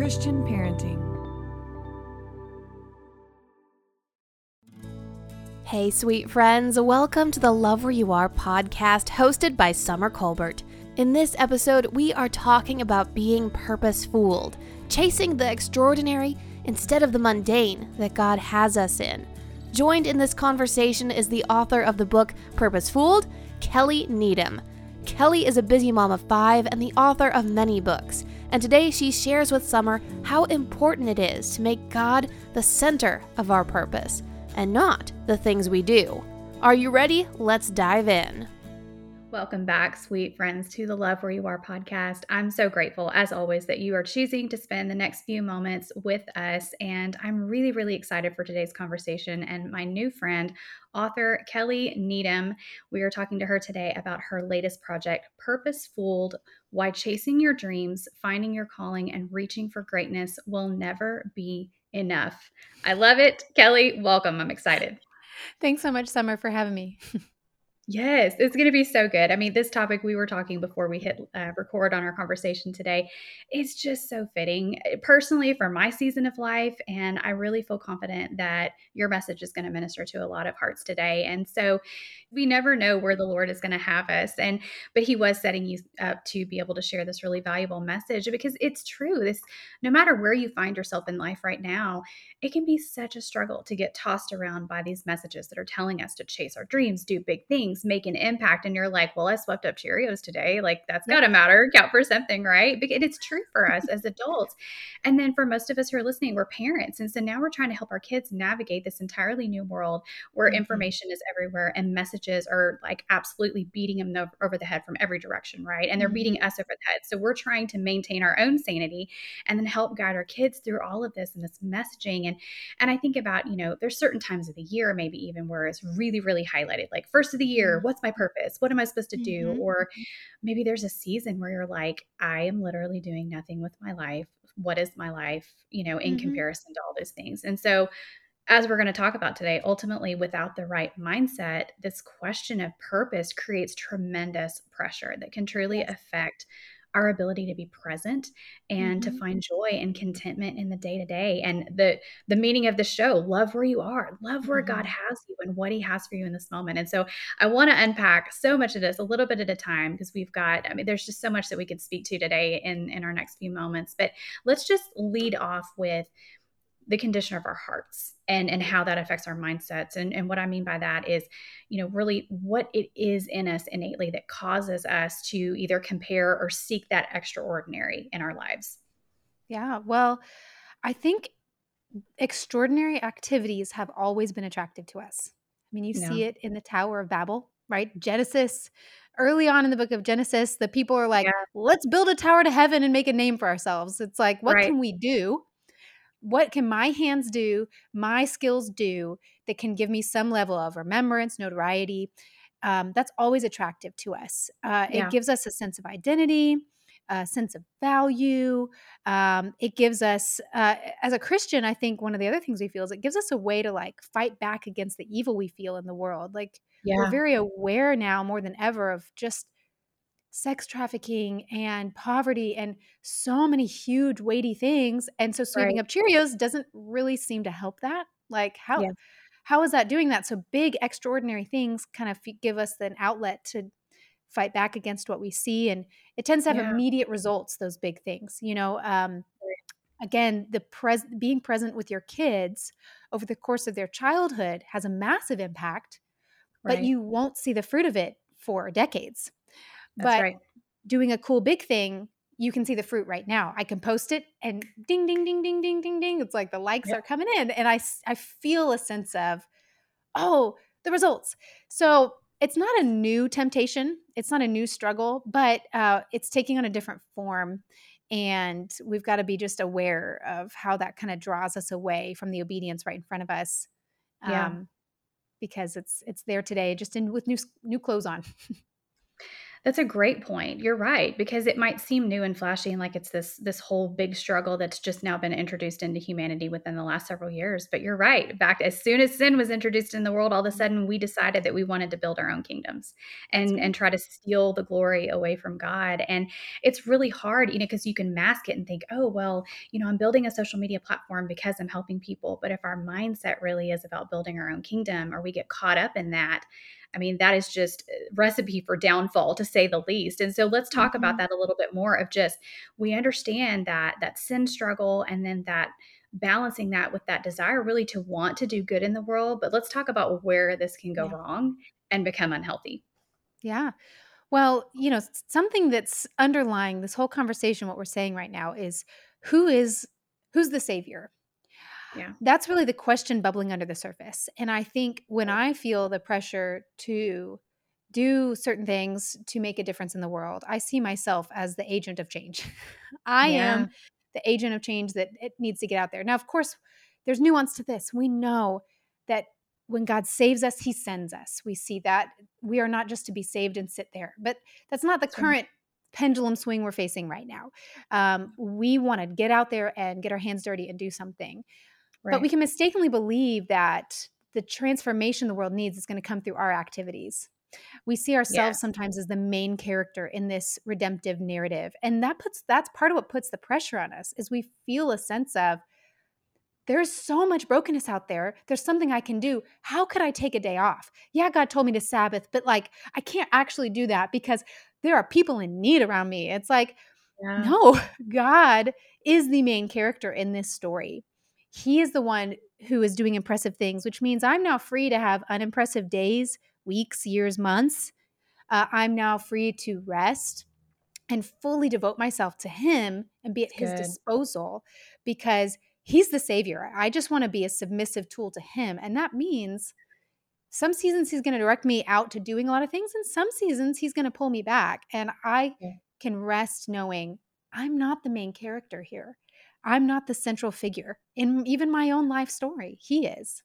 Christian Parenting. Hey, sweet friends, welcome to the Love Where You Are podcast hosted by Somer Colbert. In this episode, we are talking about being purposefooled, chasing the extraordinary instead of the mundane that God has us in. Joined in this conversation is the author of the book Purposefooled, Kelly Needham. Kelly is a busy mom of five and the author of many books, and today she shares with Somer how important it is to make God the center of our purpose and not the things we do. Are you ready? Let's dive in. Welcome back, sweet friends, to the Love Where You Are podcast. I'm so grateful, as always, that you are choosing to spend the next few moments with us. And I'm really, really excited for today's conversation and my new friend, author Kelly Needham. We are talking to her today about her latest project, Purposefooled Why Chasing Your Dreams, Finding Your Calling, and Reaching for Greatness Will Never Be Enough. I love it. Kelly, welcome. I'm excited. Thanks so much, Somer, for having me. Yes, it's going to be so good. I mean, this topic we were talking before we hit uh, record on our conversation today, it's just so fitting eh, personally for my season of life. And I really feel confident that your message is going to minister to a lot of hearts today. And so we never know where the Lord is going to have us. And, but He was setting you up to be able to share this really valuable message because it's true. This, no matter where you find yourself in life right now, it can be such a struggle to get tossed around by these messages that are telling us to chase our dreams, do big things, make an impact. And you're like, well, I swept up Cheerios today. Like, that's got to matter, count for something, right? because it's true for us as adults. And then for most of us who are listening, we're parents. And so now we're trying to help our kids navigate this entirely new world where mm-hmm. information is everywhere and messages are like absolutely beating them over the head from every direction, right? And they're mm-hmm. beating us over the head. So we're trying to maintain our own sanity and then help guide our kids through all of this and this messaging and and I think about, you know, there's certain times of the year, maybe even where it's really, really highlighted, like first of the year, mm-hmm. what's my purpose? What am I supposed to do? Mm-hmm. Or maybe there's a season where you're like, I am literally doing nothing with my life. What is my life, you know, in mm-hmm. comparison to all those things? And so as we're going to talk about today, ultimately, without the right mindset, this question of purpose creates tremendous pressure that can truly yes. affect our ability to be present and mm-hmm. to find joy and contentment in the day to day and the the meaning of the show love where you are love where mm-hmm. god has you and what he has for you in this moment and so i want to unpack so much of this a little bit at a time because we've got i mean there's just so much that we could speak to today in in our next few moments but let's just lead off with the condition of our hearts and and how that affects our mindsets. And and what i mean by that is you know really what it is in us innately that causes us to either compare or seek that extraordinary in our lives. Yeah well i think extraordinary activities have always been attractive to us. I mean you see it in the tower of babel right? Genesis early on in the book of genesis the people are like yeah. let's build a tower to heaven and make a name for ourselves. It's like what right. can we do what can my hands do, my skills do that can give me some level of remembrance, notoriety? Um, that's always attractive to us. Uh, yeah. It gives us a sense of identity, a sense of value. Um, it gives us, uh, as a Christian, I think one of the other things we feel is it gives us a way to like fight back against the evil we feel in the world. Like yeah. we're very aware now more than ever of just sex trafficking and poverty and so many huge weighty things and so sweeping right. up cheerios doesn't really seem to help that like how yeah. how is that doing that so big extraordinary things kind of give us an outlet to fight back against what we see and it tends to have yeah. immediate results those big things you know um, again the pres being present with your kids over the course of their childhood has a massive impact right. but you won't see the fruit of it for decades that's but right. doing a cool big thing, you can see the fruit right now. I can post it and ding, ding, ding, ding, ding, ding, ding. It's like the likes yep. are coming in. And I, I feel a sense of, oh, the results. So it's not a new temptation. It's not a new struggle, but uh, it's taking on a different form. And we've got to be just aware of how that kind of draws us away from the obedience right in front of us. Yeah. Um, because it's it's there today, just in with new new clothes on. That's a great point. You're right because it might seem new and flashy and like it's this this whole big struggle that's just now been introduced into humanity within the last several years. But you're right. Back as soon as sin was introduced in the world, all of a mm-hmm. sudden we decided that we wanted to build our own kingdoms and and try to steal the glory away from God. And it's really hard, you know, because you can mask it and think, oh well, you know, I'm building a social media platform because I'm helping people. But if our mindset really is about building our own kingdom, or we get caught up in that I mean, that is just recipe for downfall to say the least. And so let's talk mm-hmm. about that a little bit more of just we understand that that sin struggle and then that balancing that with that desire really to want to do good in the world, but let's talk about where this can go yeah. wrong and become unhealthy. Yeah. Well, you know, something that's underlying this whole conversation what we're saying right now is who is who's the savior? Yeah. That's really the question bubbling under the surface. And I think when I feel the pressure to do certain things to make a difference in the world, I see myself as the agent of change. I yeah. am the agent of change that it needs to get out there. Now, of course, there's nuance to this. We know that when God saves us, he sends us. We see that we are not just to be saved and sit there, but that's not the that's current right. pendulum swing we're facing right now. Um, we want to get out there and get our hands dirty and do something. Right. But we can mistakenly believe that the transformation the world needs is going to come through our activities. We see ourselves yeah. sometimes as the main character in this redemptive narrative. And that puts that's part of what puts the pressure on us is we feel a sense of there's so much brokenness out there. There's something I can do. How could I take a day off? Yeah, God told me to Sabbath, but like I can't actually do that because there are people in need around me. It's like, yeah. no, God is the main character in this story he is the one who is doing impressive things, which means I'm now free to have unimpressive days, weeks, years, months. Uh, I'm now free to rest and fully devote myself to him and be at his disposal because he's the savior. I just want to be a submissive tool to him. And that means some seasons he's going to direct me out to doing a lot of things, and some seasons he's going to pull me back. And I yeah. can rest knowing I'm not the main character here. I'm not the central figure in even my own life story. He is.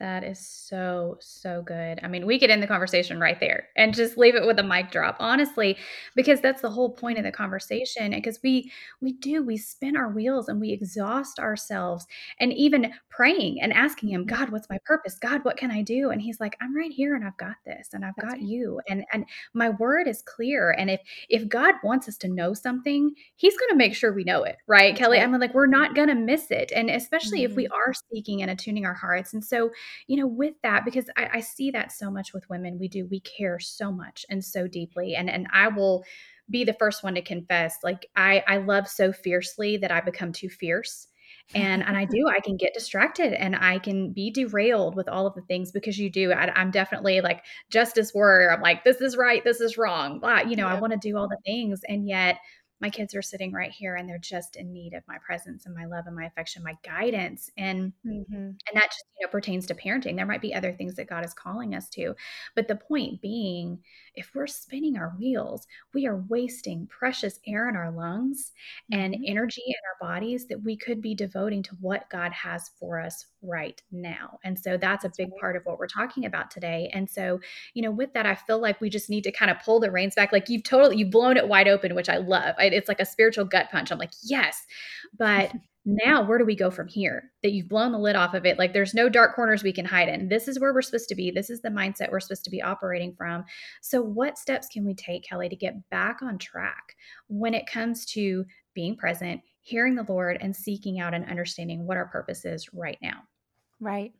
That is so, so good. I mean, we could end the conversation right there and just leave it with a mic drop, honestly, because that's the whole point of the conversation. Because we we do, we spin our wheels and we exhaust ourselves and even praying and asking him, God, what's my purpose? God, what can I do? And he's like, I'm right here and I've got this and I've that's got right. you. And and my word is clear. And if if God wants us to know something, he's gonna make sure we know it, right? That's Kelly, right. I'm like, we're not gonna miss it. And especially mm-hmm. if we mm-hmm. are seeking and attuning our hearts. And so you know, with that, because I, I see that so much with women, we do, we care so much and so deeply. And and I will be the first one to confess, like I I love so fiercely that I become too fierce and and I do I can get distracted and I can be derailed with all of the things because you do I, am definitely like justice warrior I'm like this is right this is wrong blah you know I want to do all the things and yet my kids are sitting right here and they're just in need of my presence and my love and my affection my guidance. And mm-hmm. and that just you know pertains to parenting. There might be other things that god is calling us to. But the point being if we're spinning our wheels we are wasting precious air in our lungs mm-hmm. and energy in our bodies that we could be devoting to what god has for us right now. And so that's a big part of what we're talking about today. And so you know with that i feel like we just need to kind of pull the reins back. Like you've totally you've blown it wide open which i love. I, it's like a spiritual gut punch i'm like yes but now where do we go from here that you've blown the lid off of it like there's no dark corners we can hide in this is where we're supposed to be this is the mindset we're supposed to be operating from so what steps can we take kelly to get back on track when it comes to being present hearing the Lord and seeking out and understanding what our purpose is right now. Right.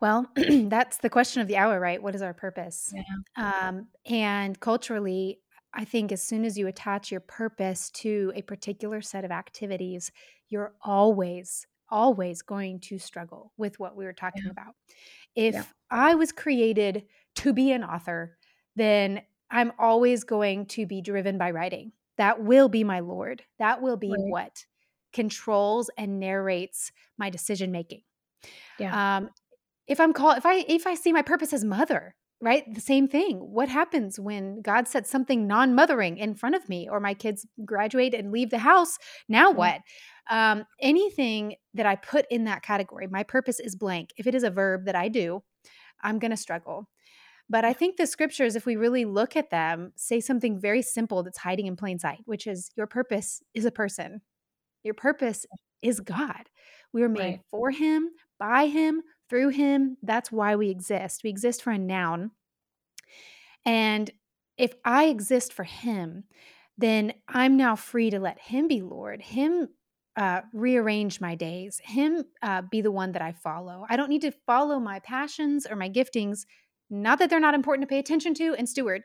Well, that's the question of the hour, right? What is our purpose? Yeah. Um, and culturally, I think as soon as you attach your purpose to a particular set of activities, you're always, always going to struggle with what we were talking yeah. about. If yeah. I was created to be an author, then I'm always going to be driven by writing that will be my Lord. That will be right. what controls and narrates my decision making. Yeah. Um, if I'm called, if I if I see my purpose as mother, right? The same thing. What happens when God sets something non-mothering in front of me, or my kids graduate and leave the house? Now mm-hmm. what? Um, anything that I put in that category, my purpose is blank. If it is a verb that I do, I'm going to struggle. But I think the scriptures, if we really look at them, say something very simple that's hiding in plain sight, which is your purpose is a person. Your purpose is God. We were made right. for Him, by Him, through Him. That's why we exist. We exist for a noun. And if I exist for Him, then I'm now free to let Him be Lord, Him uh, rearrange my days, Him uh, be the one that I follow. I don't need to follow my passions or my giftings. Not that they're not important to pay attention to and steward,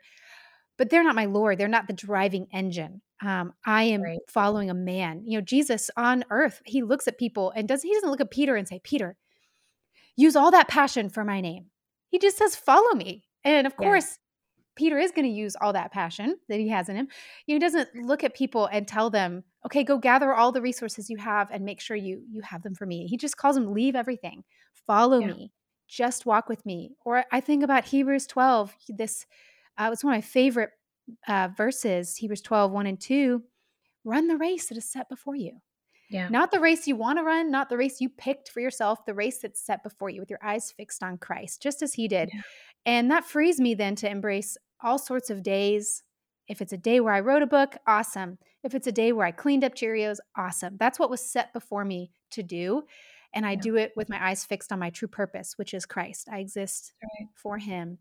but they're not my Lord. They're not the driving engine. Um, I am right. following a man. You know, Jesus on earth, he looks at people and does he doesn't look at Peter and say, Peter, use all that passion for my name. He just says, follow me. And of yeah. course, Peter is going to use all that passion that he has in him. He doesn't look at people and tell them, "Okay, go gather all the resources you have and make sure you you have them for me." He just calls them, "Leave everything, follow yeah. me, just walk with me." Or I think about Hebrews 12. This uh, was one of my favorite uh, verses. Hebrews 12, 1 and 2. Run the race that is set before you. Yeah. Not the race you want to run, not the race you picked for yourself, the race that's set before you with your eyes fixed on Christ, just as he did. Yeah. And that frees me then to embrace all sorts of days. If it's a day where I wrote a book, awesome. If it's a day where I cleaned up Cheerios, awesome. That's what was set before me to do. And I yeah. do it with my eyes fixed on my true purpose, which is Christ. I exist right. for Him.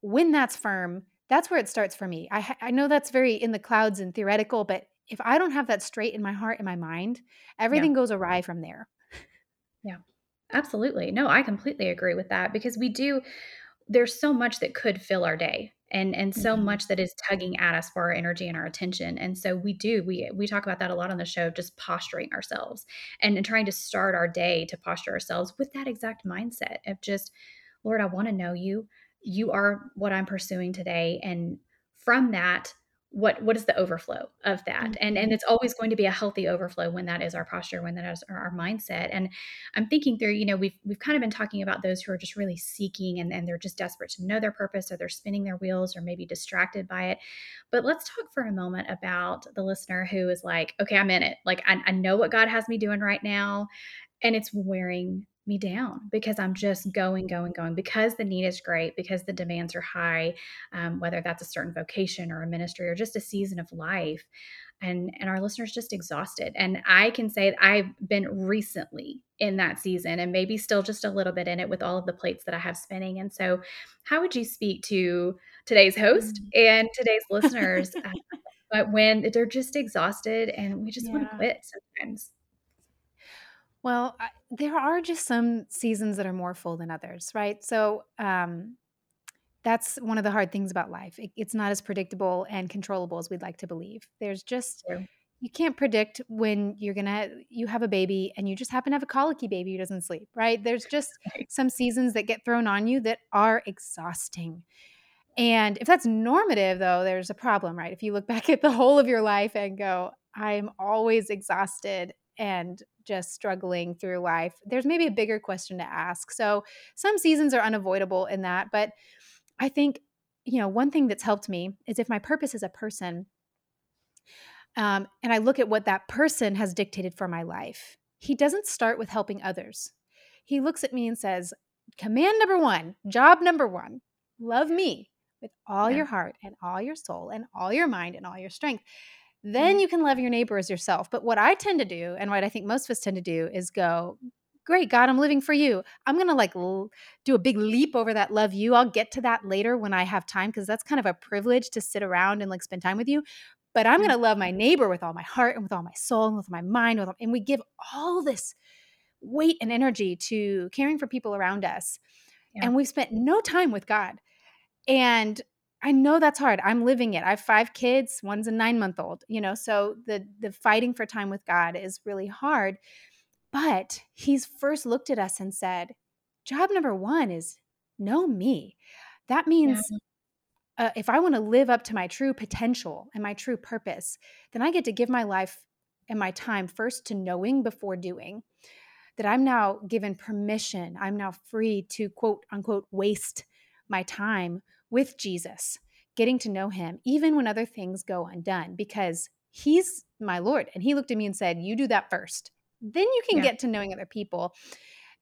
When that's firm, that's where it starts for me. I, I know that's very in the clouds and theoretical, but if I don't have that straight in my heart and my mind, everything yeah. goes awry from there. Yeah, absolutely. No, I completely agree with that because we do, there's so much that could fill our day and and so mm-hmm. much that is tugging at us for our energy and our attention and so we do we we talk about that a lot on the show just posturing ourselves and, and trying to start our day to posture ourselves with that exact mindset of just lord i want to know you you are what i'm pursuing today and from that what what is the overflow of that? Mm-hmm. and and it's always going to be a healthy overflow when that is our posture when that is our, our, mindset. And i'm thinking through you know we've we've kind of been talking about those who are just really seeking and, and they're just desperate to know their purpose or they're spinning their wheels or maybe distracted by it. But let's talk for a moment about the listener who is like okay i'm in it. Like i, I know what god has me doing right now and it's wearing me down because I'm just going, going, going because the need is great, because the demands are high, um, whether that's a certain vocation or a ministry or just a season of life. And, and our listeners just exhausted. And I can say I've been recently in that season and maybe still just a little bit in it with all of the plates that I have spinning. And so, how would you speak to today's host mm. and today's listeners? uh, but when they're just exhausted and we just yeah. want to quit sometimes. Well, I, there are just some seasons that are more full than others, right? So um, that's one of the hard things about life. It, it's not as predictable and controllable as we'd like to believe. There's just you can't predict when you're gonna you have a baby and you just happen to have a colicky baby who doesn't sleep, right? There's just some seasons that get thrown on you that are exhausting. And if that's normative, though, there's a problem, right? If you look back at the whole of your life and go, I'm always exhausted and just struggling through life, there's maybe a bigger question to ask. So some seasons are unavoidable in that. But I think, you know, one thing that's helped me is if my purpose is a person, um, and I look at what that person has dictated for my life, he doesn't start with helping others. He looks at me and says, Command number one, job number one, love me with all yeah. your heart and all your soul and all your mind and all your strength then mm. you can love your neighbor as yourself. But what I tend to do, and what I think most of us tend to do, is go, Great, God, I'm living for you. I'm going to like l- do a big leap over that love you. I'll get to that later when I have time because that's kind of a privilege to sit around and like spend time with you. But I'm going to love my neighbor with all my heart and with all my soul and with my mind. With all, and we give all this weight and energy to caring for people around us. Yeah. And we've spent no time with God. And I know that's hard. I'm living it. I have five kids. One's a nine month old. You know, so the the fighting for time with God is really hard. But He's first looked at us and said, "Job number one is know me." That means yeah. uh, if I want to live up to my true potential and my true purpose, then I get to give my life and my time first to knowing before doing. That I'm now given permission. I'm now free to quote unquote waste my time with Jesus, getting to know him, even when other things go undone, because he's my Lord. And he looked at me and said, You do that first. Then you can yeah. get to knowing other people.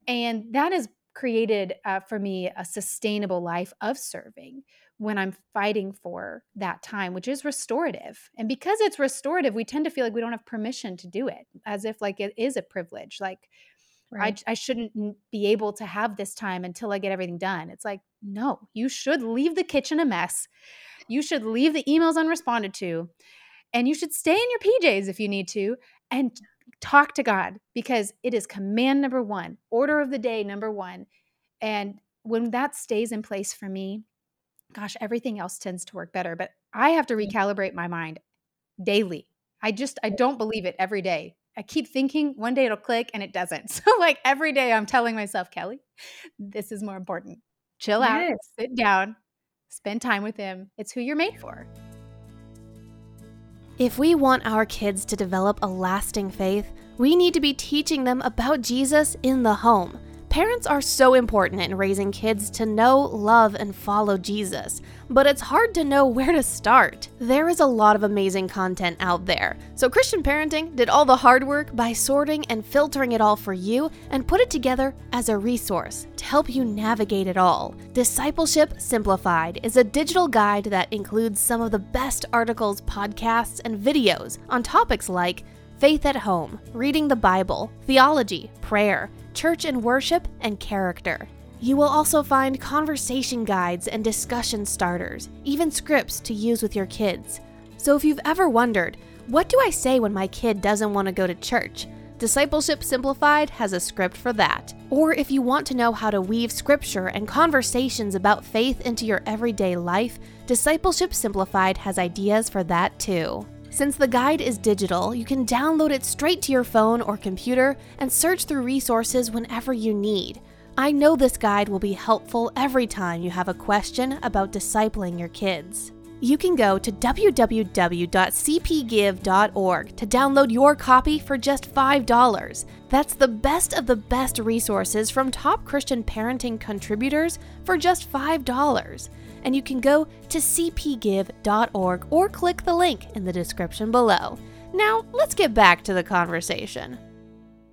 And that is created uh, for me a sustainable life of serving when I'm fighting for that time, which is restorative. And because it's restorative, we tend to feel like we don't have permission to do it, as if like it is a privilege. Like right. I, I shouldn't be able to have this time until I get everything done. It's like, no, you should leave the kitchen a mess. You should leave the emails unresponded to. And you should stay in your PJs if you need to and talk to God because it is command number one, order of the day number one. And when that stays in place for me, gosh, everything else tends to work better. But I have to recalibrate my mind daily. I just, I don't believe it every day. I keep thinking one day it'll click and it doesn't. So, like every day I'm telling myself, Kelly, this is more important. Chill yes. out, sit down, spend time with him. It's who you're made for. If we want our kids to develop a lasting faith, we need to be teaching them about Jesus in the home. Parents are so important in raising kids to know, love, and follow Jesus, but it's hard to know where to start. There is a lot of amazing content out there, so Christian Parenting did all the hard work by sorting and filtering it all for you and put it together as a resource to help you navigate it all. Discipleship Simplified is a digital guide that includes some of the best articles, podcasts, and videos on topics like faith at home, reading the Bible, theology, prayer, church and worship, and character. You will also find conversation guides and discussion starters, even scripts to use with your kids. So if you've ever wondered, what do I say when my kid doesn't want to go to church? Discipleship Simplified has a script for that. Or if you want to know how to weave scripture and conversations about faith into your everyday life, Discipleship Simplified has ideas for that too. Since the guide is digital, you can download it straight to your phone or computer and search through resources whenever you need. I know this guide will be helpful every time you have a question about discipling your kids. You can go to www.cpgive.org to download your copy for just $5. That's the best of the best resources from top Christian parenting contributors for just $5 and you can go to cpgive.org or click the link in the description below. Now, let's get back to the conversation.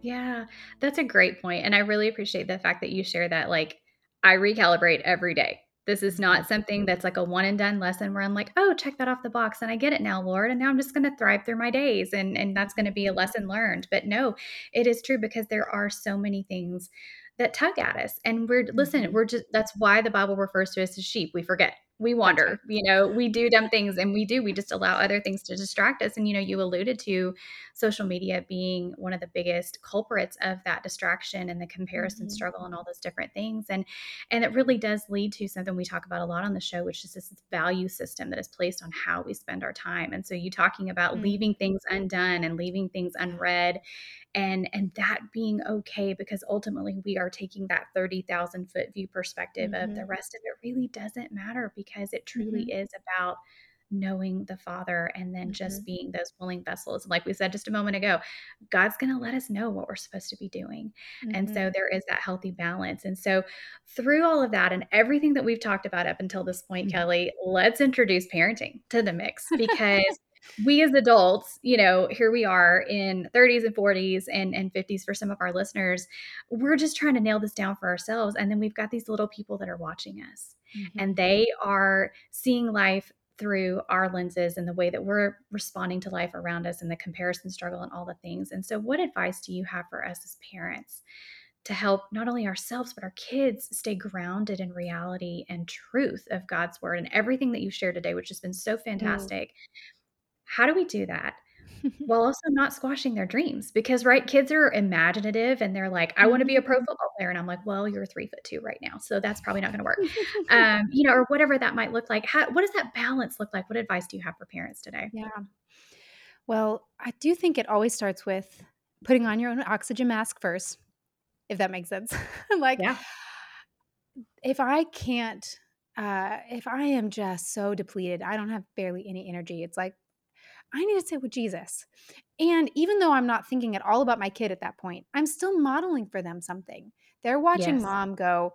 Yeah, that's a great point. And I really appreciate the fact that you share that. Like, I recalibrate every day. This is not something that's like a one and done lesson where I'm like, oh, check that off the box and I get it now, Lord. And now I'm just going to thrive through my days and, and that's going to be a lesson learned. But no, it is true because there are so many things that tug at us. And we're, listen, mm-hmm. we're just, that's why the Bible refers to us as sheep. We forget we wander you know we do dumb things and we do we just allow other things to distract us and you know you alluded to social media being one of the biggest culprits of that distraction and the comparison mm-hmm. struggle and all those different things and and it really does lead to something we talk about a lot on the show which is this value system that is placed on how we spend our time and so you talking about mm-hmm. leaving things undone and leaving things unread and and that being okay because ultimately we are taking that 30,000 foot view perspective mm-hmm. of the mm-hmm. rest of it really doesn't matter because it truly mm-hmm. is about knowing the father and then mm-hmm. just being those willing vessels like we said just a moment ago god's going to let us know what we're supposed to be doing and so mm-hmm. there is that healthy balance and so through all of that and everything that we've talked about up until this point mm-hmm. kelly let's introduce parenting to the mix because we as adults, you know, here we are in 30s and 40s and, and 50s for some of our listeners. We're just trying to nail this down for ourselves. And then we've got these little people that are watching us mm-hmm. and they are seeing life through our lenses and the way that we're responding to life around us and the comparison struggle and all the things. And so, what advice do you have for us as parents to help not only ourselves, but our kids stay grounded in reality and truth of God's word and everything that you've shared today, which has been so fantastic? Mm how do we do that while also not squashing their dreams? Because right, kids are imaginative and they're like, I want to be a pro mm-hmm. football player. And I'm like, well, you're three foot two right now. So that's probably not going to work. um, you know, or whatever that might look like. How, what does that balance look like? What advice do you have for parents today? Yeah. Well, I do think it always starts with putting on your own oxygen mask first, if that makes sense. like, yeah. if I can't, uh, if I am just so depleted, I don't have barely any energy. It's like, I need to sit with Jesus. And even though I'm not thinking at all about my kid at that point, I'm still modeling for them something. They're watching yes. mom go,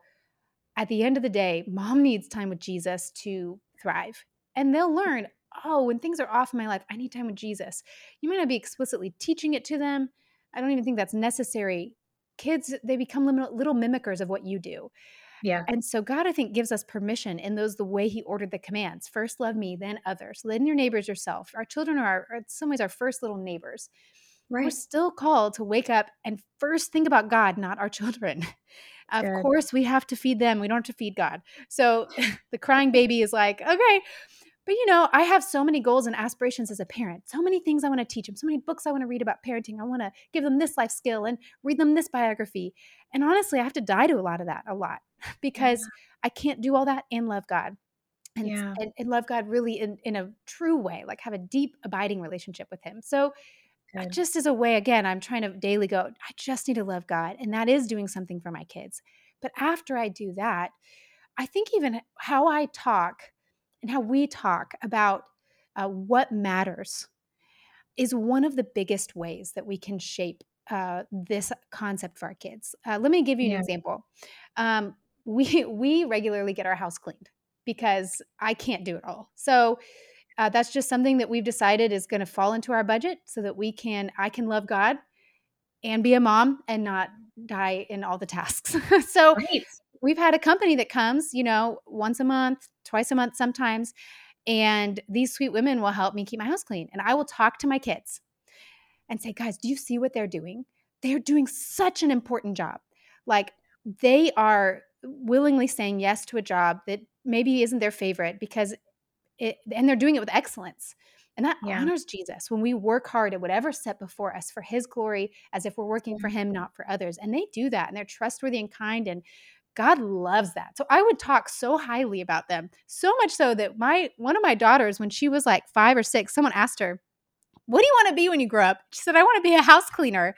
at the end of the day, mom needs time with Jesus to thrive. And they'll mm. learn, oh, when things are off in my life, I need time with Jesus. You might not be explicitly teaching it to them. I don't even think that's necessary kids they become little mimickers of what you do yeah. And so God, I think, gives us permission in those the way He ordered the commands. First love me, then others, then your neighbors yourself. Our children are, our, are in some ways our first little neighbors. Right. We're still called to wake up and first think about God, not our children. of Good. course, we have to feed them. We don't have to feed God. So the crying baby is like, okay, but you know, I have so many goals and aspirations as a parent, so many things I want to teach them, so many books I want to read about parenting. I want to give them this life skill and read them this biography. And honestly, I have to die to a lot of that a lot because yeah. I can't do all that and love God. And, yeah. and, and, love God really in, in a true way, like have a deep, abiding relationship with Him. So, Good. just as a way, again, I'm trying to daily go, I just need to love God. And that is doing something for my kids. But after I do that, I think even how I talk and how we talk about uh, what matters is one of the biggest ways that we can shape uh, this concept for our kids. Uh, let me give you an yeah. example. Um, we we regularly get our house cleaned because I can't do it all. So uh, that's just something that we've decided is going to fall into our budget so that we can I can love God and be a mom and not die in all the tasks. so right we've had a company that comes, you know, once a month, twice a month sometimes, and these sweet women will help me keep my house clean. And I will talk to my kids and say, guys, do you see what they're doing? They're doing such an important job. Like they are willingly saying yes to a job that maybe isn't their favorite because it, and they're doing it with excellence. And that yeah. honors Jesus when we work hard at whatever's set before us for his glory, as if we're working for mm-hmm. him, not for others. And they do that and they're trustworthy and kind and God loves that. So I would talk so highly about them. So much so that my one of my daughters when she was like 5 or 6, someone asked her, "What do you want to be when you grow up?" She said, "I want to be a house cleaner."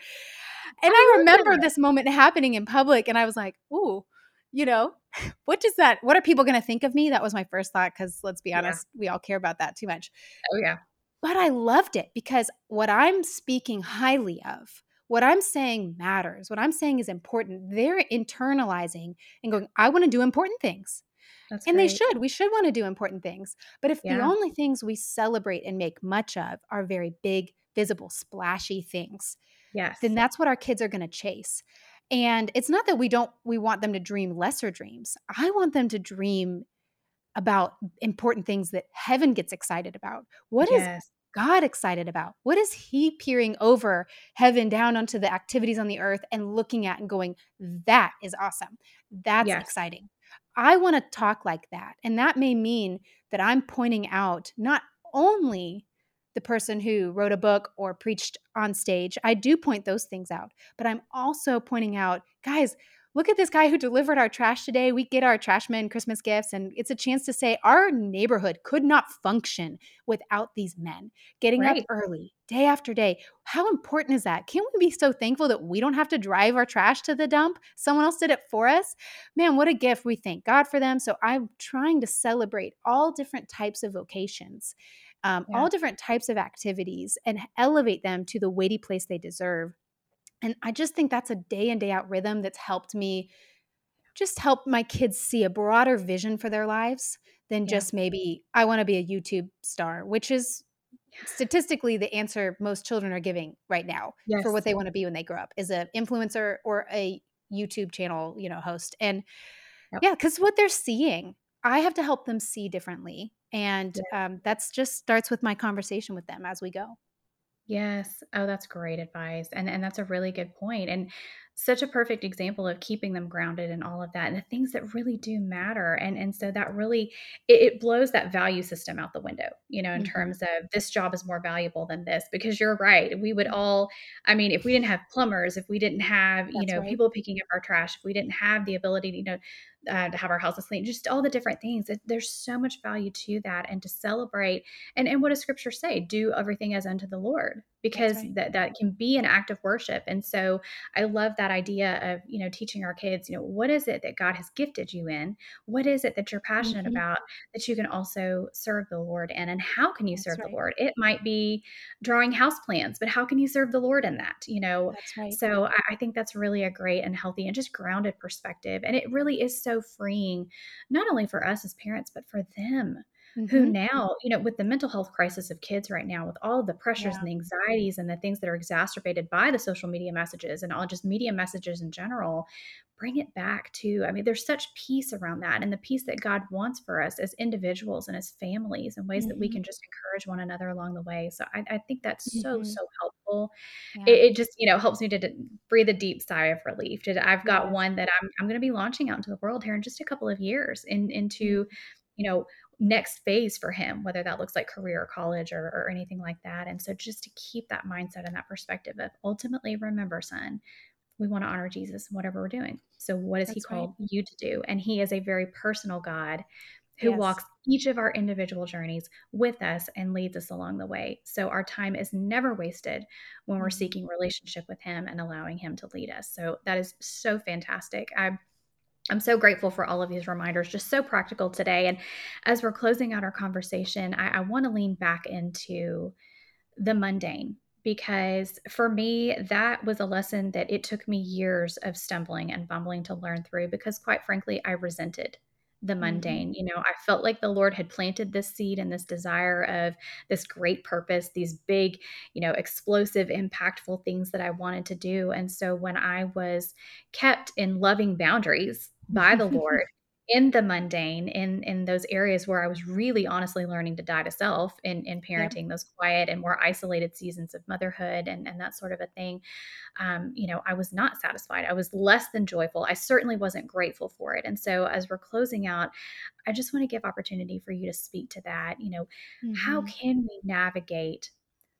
And I, I remember this moment happening in public and I was like, "Ooh, you know, what does that what are people going to think of me?" That was my first thought cuz let's be honest, yeah. we all care about that too much. Oh yeah. But I loved it because what I'm speaking highly of what I'm saying matters. What I'm saying is important. They're internalizing and going, I want to do important things. That's and great. they should. We should want to do important things. But if yeah. the only things we celebrate and make much of are very big, visible, splashy things, yes. then that's what our kids are going to chase. And it's not that we don't we want them to dream lesser dreams. I want them to dream about important things that heaven gets excited about. What yes. is God excited about? What is He peering over heaven down onto the activities on the earth and looking at and going, that is awesome. That's yes. exciting. I want to talk like that. And that may mean that I'm pointing out not only the person who wrote a book or preached on stage, I do point those things out, but I'm also pointing out, guys, look at this guy who delivered our trash today. We get our trash men Christmas gifts, and it's a chance to say our neighborhood could not function without these men getting right. up early, day after day. How important is that? Can't we be so thankful that we don't have to drive our trash to the dump? Someone else did it for us. Man, what a gift. We thank God for them. So I'm trying to celebrate all different types of vocations. Um, yeah. all different types of activities and elevate them to the weighty place they deserve and I just think that's a day in, day out rhythm that's helped me just help my kids see a broader vision for their lives than yeah. just maybe I want to be a YouTube star, which is statistically the answer most children are giving right now yes. for what they want to be when they grow up is an influencer or a YouTube channel, you know, host. And yep. yeah, because what they're seeing, I have to help them see differently. And yeah. um, that's just starts with my conversation with them as we go. Yes. Oh, that's great advice. And and that's a really good point. And such a perfect example of keeping them grounded and all of that and the things that really do matter. And and so that really it, it blows that value system out the window, you know, in mm-hmm. terms of this job is more valuable than this. Because you're right. We would all, I mean, if we didn't have plumbers, if we didn't have, you know, right. people picking up our trash, if we didn't have the ability to, you know, uh, to have our houses clean, just all the different things. There's so much value to that, and to celebrate. And and what does Scripture say? Do everything as unto the Lord, because right. that that can be an act of worship. And so I love that idea of you know teaching our kids, you know, what is it that God has gifted you in? What is it that you're passionate mm-hmm. about that you can also serve the Lord in? And how can you serve right. the Lord? It might be drawing house plans, but how can you serve the Lord in that? You know, right. so I, I think that's really a great and healthy and just grounded perspective. And it really is so freeing, not only for us as parents, but for them. Mm-hmm. who now, you know, with the mental health crisis of kids right now, with all of the pressures yeah. and the anxieties and the things that are exacerbated by the social media messages and all just media messages in general, bring it back to i mean there's such peace around that and the peace that god wants for us as individuals and as families and ways mm-hmm. that we mm-hmm. can just encourage one another along the way so i, I think that's mm-hmm. so so helpful yeah. it, it, just you know helps me to, to, breathe a deep sigh of relief i've got yeah. one that i'm, I'm going to be launching out into the world here in just a couple of years in, into mm-hmm. you know next phase for him, whether that looks like career or college or, or anything like that. And so just to keep that mindset and that perspective of ultimately remember, son, we want to honor Jesus in whatever we're doing. So what has he called right. you to do? And he is a very personal God who yes. walks each of our individual journeys with us and leads us along the way. So our time is never wasted when we're mm-hmm. seeking relationship with him and allowing him to lead us. So that is so fantastic. I I'm so grateful for all of these reminders, just so practical today. And as we're closing out our conversation, I, I want to lean back into the mundane because for me, that was a lesson that it took me years of stumbling and bumbling to learn through because, quite frankly, I resented the mundane. Mm-hmm. You know, I felt like the Lord had planted this seed and this desire of this great purpose, these big, you know, explosive, impactful things that I wanted to do. And so when I was kept in loving boundaries by the Lord, in the mundane in in those areas where i was really honestly learning to die to self in in parenting yep. those quiet and more isolated seasons of motherhood and and that sort of a thing um, you know i was not satisfied i was less than joyful i certainly wasn't grateful for it and so as we're closing out i just want to give opportunity for you to speak to that you know mm-hmm. how can we navigate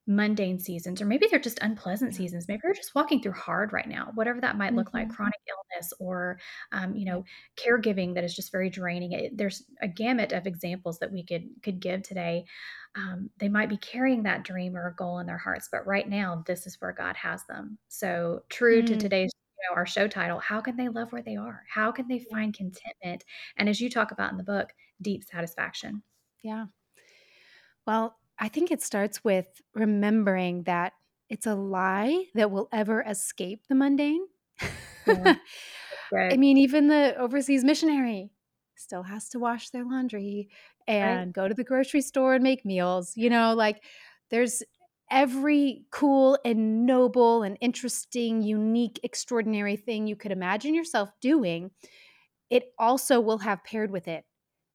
mundane seasons, or maybe they're just unpleasant seasons. Maybe you're just walking through hard right now, whatever that might look mm-hmm. like chronic illness or, um, you know, caregiving that is just very draining. It, there's a gamut of examples that we could could give today. Um, they might be carrying that dream or a goal in their hearts, but right now, this is where God has them. So, true mm-hmm. to mm. today's you know, our show title, how can they love where they are? How can they find contentment? And as you talk about in the book, deep satisfaction. Yeah. Well, I think it starts with remembering that it's a lie that will ever escape the mundane. Yeah. Right. I mean, even the overseas missionary still has to wash their laundry and right. go to the grocery store and make meals. You know, like there's every cool and noble and interesting, unique, extraordinary thing you could imagine yourself doing. It also will have paired with it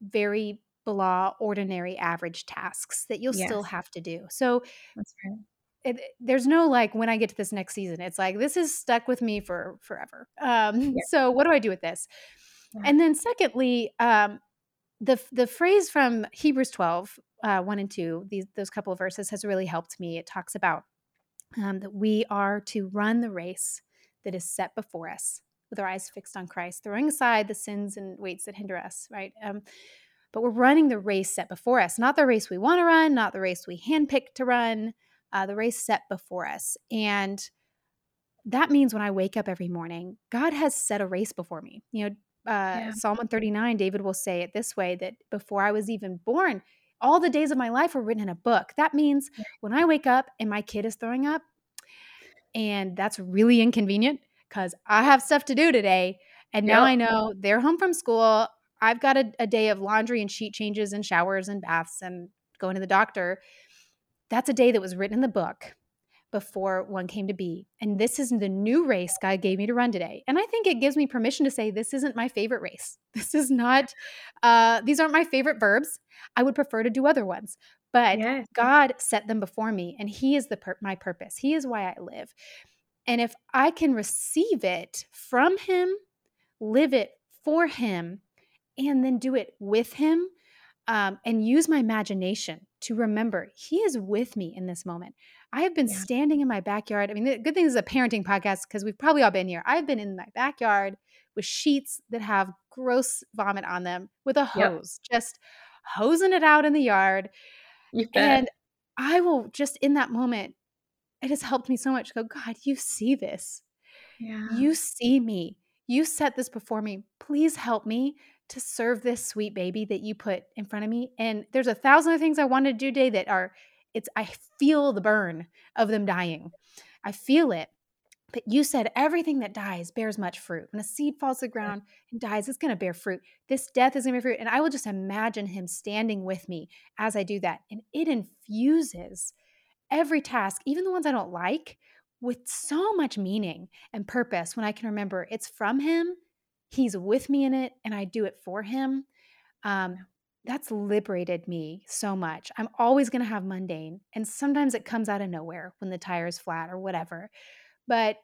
very blah, ordinary, average tasks that you'll yes. still have to do. So right. It, there's no like when I get to this next season, it's like this is stuck with me for forever. Um, yeah. So what do I do with this? Yeah. And then secondly, um, the the phrase from Hebrews 12, uh, 1 and 2, these those couple of verses has really helped me. It talks about um, that we are to run the race that is set before us with our eyes fixed on Christ, throwing aside the sins and weights that hinder us, right? Um, but we're running the race set before us, not the race we want to run, not the race we handpicked to run, uh, the race set before us. And that means when I wake up every morning, God has set a race before me. You know, uh, yeah. Psalm 139, David will say it this way that before I was even born, all the days of my life were written in a book. That means when I wake up and my kid is throwing up, and that's really inconvenient because I have stuff to do today. And now yep. I know they're home from school. I've got a, a day of laundry and sheet changes and showers and baths and going to the doctor. That's a day that was written in the book before one came to be. And this is the new race God gave me to run today. And I think it gives me permission to say this isn't my favorite race. This is not, uh, these aren't my favorite verbs. I would prefer to do other ones. But yes. God set them before me, and He is the pur- my purpose. He is why I live. And if I can receive it from Him, live it for Him, and then do it with him um, and use my imagination to remember he is with me in this moment. I have been yeah. standing in my backyard. I mean, the good thing is a parenting podcast because we've probably all been here. I've been in my backyard with sheets that have gross vomit on them with a hose, yep. just hosing it out in the yard. And I will just in that moment, it has helped me so much. Go, God, you see this. Yeah. You see me. You set this before me. Please help me to serve this sweet baby that you put in front of me. And there's a thousand other things I want to do today that are, it's, I feel the burn of them dying. I feel it. But you said everything that dies bears much fruit. When a seed falls to the ground and dies, it's going to bear fruit. This death is going to bear fruit. And I will just imagine him standing with me as I do that. And it infuses every task, even the ones I don't like, with so much meaning and purpose when I can remember it's from him, he's with me in it, and I do it for him. Um, that's liberated me so much. I'm always going to have mundane, and sometimes it comes out of nowhere when the tire is flat or whatever. But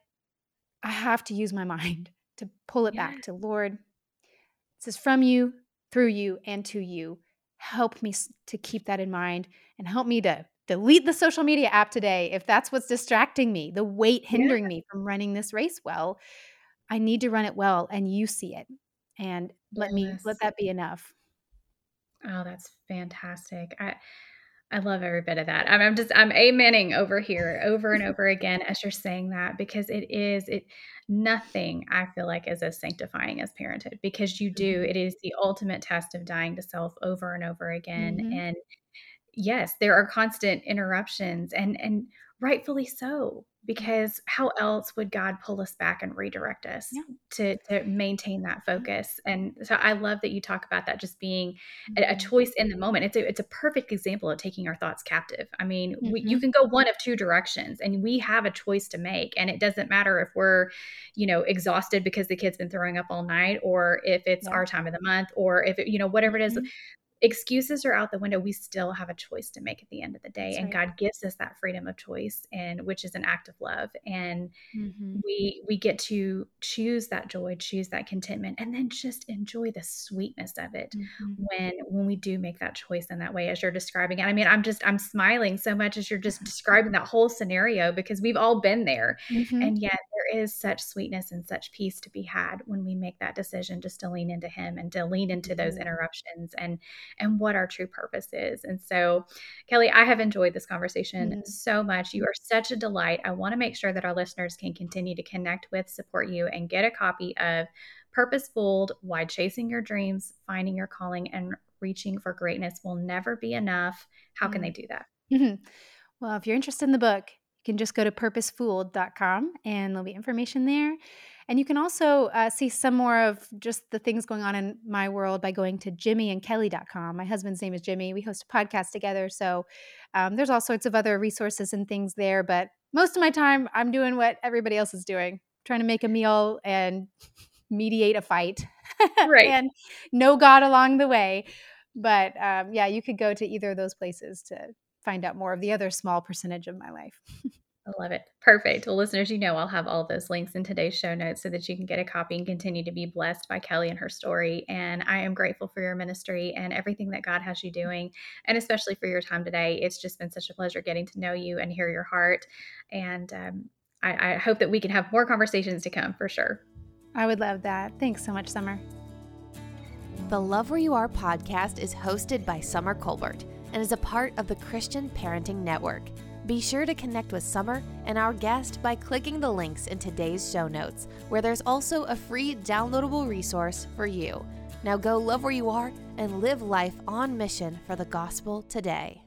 I have to use my mind to pull it yeah. back to Lord. This is from you, through you, and to you. Help me to keep that in mind and help me to delete the social media app today if that's what's distracting me, the weight hindering yeah. me from running this race well. I need to run it well and you see it. And let yes. me let that be enough. Oh, that's fantastic. I I love every bit of that. I'm, I'm just I'm amening over here over and over again as you're saying that because it is it nothing I feel like is as sanctifying as parenthood because you do mm-hmm. it is the ultimate test of dying to self over and over again mm-hmm. and yes, there are constant interruptions and and rightfully so because how else would God pull us back and redirect us yeah. to to maintain that focus? And so I love that you talk about that just being a, a, mm-hmm. choice in the moment. It's a it's a perfect example of taking our thoughts captive. I mean, mm-hmm. we, you mm-hmm. can go one of two directions, and we have a choice to make. And it doesn't matter if we're, you know, exhausted because the kid's been throwing up all night, or if it's yeah. our time of the month, or if it, you know whatever it is. Mm-hmm excuses are out the window we still have a choice to make at the end of the day That's and right. god gives us that freedom of choice and which is an act of love and mm-hmm. we we get to choose that joy choose that contentment and then just enjoy the sweetness of it mm-hmm. when when we do make that choice in that way as you're describing it i mean i'm just i'm smiling so much as you're just describing that whole scenario because we've all been there mm-hmm. and yet there is such sweetness and such peace to be had when we make that decision just to lean into him and to lean into those mm-hmm. interruptions and and what our true purpose is. And so, Kelly, I have enjoyed this conversation mm-hmm. so much. You are such a delight. I want to make sure that our listeners can continue to connect with, support you, and get a copy of Purposefooled Why Chasing Your Dreams, Finding Your Calling, and Reaching for Greatness Will Never Be Enough. How can mm-hmm. they do that? Mm-hmm. Well, if you're interested in the book, can just go to purposefooled.com and there'll be information there. And you can also uh, see some more of just the things going on in my world by going to jimmyandkelly.com. My husband's name is Jimmy. We host a podcast together. So um, there's all sorts of other resources and things there. But most of my time, I'm doing what everybody else is doing trying to make a meal and mediate a fight. Right. and know God along the way. But um, yeah, you could go to either of those places to find out more of the other small percentage of my life. I love it. Perfect. Well, listeners, you know I'll have all those links in today's show notes so that you can get a copy and continue to be blessed by Kelly and her story. And I am grateful for your ministry and everything that God has you doing, and especially for your time today. It's just been such a pleasure getting to know you and hear your heart. And um, I, I hope that we can have more conversations to come for sure. I would love that. Thanks so much, Somer. The Love Where You Are podcast is hosted by Somer Colbert and is a part of the Christian Parenting Network. Be sure to connect with Somer and our guest by clicking the links in today's show notes, where there's also a free downloadable resource for you. Now go love where you are and live life on mission for the gospel today.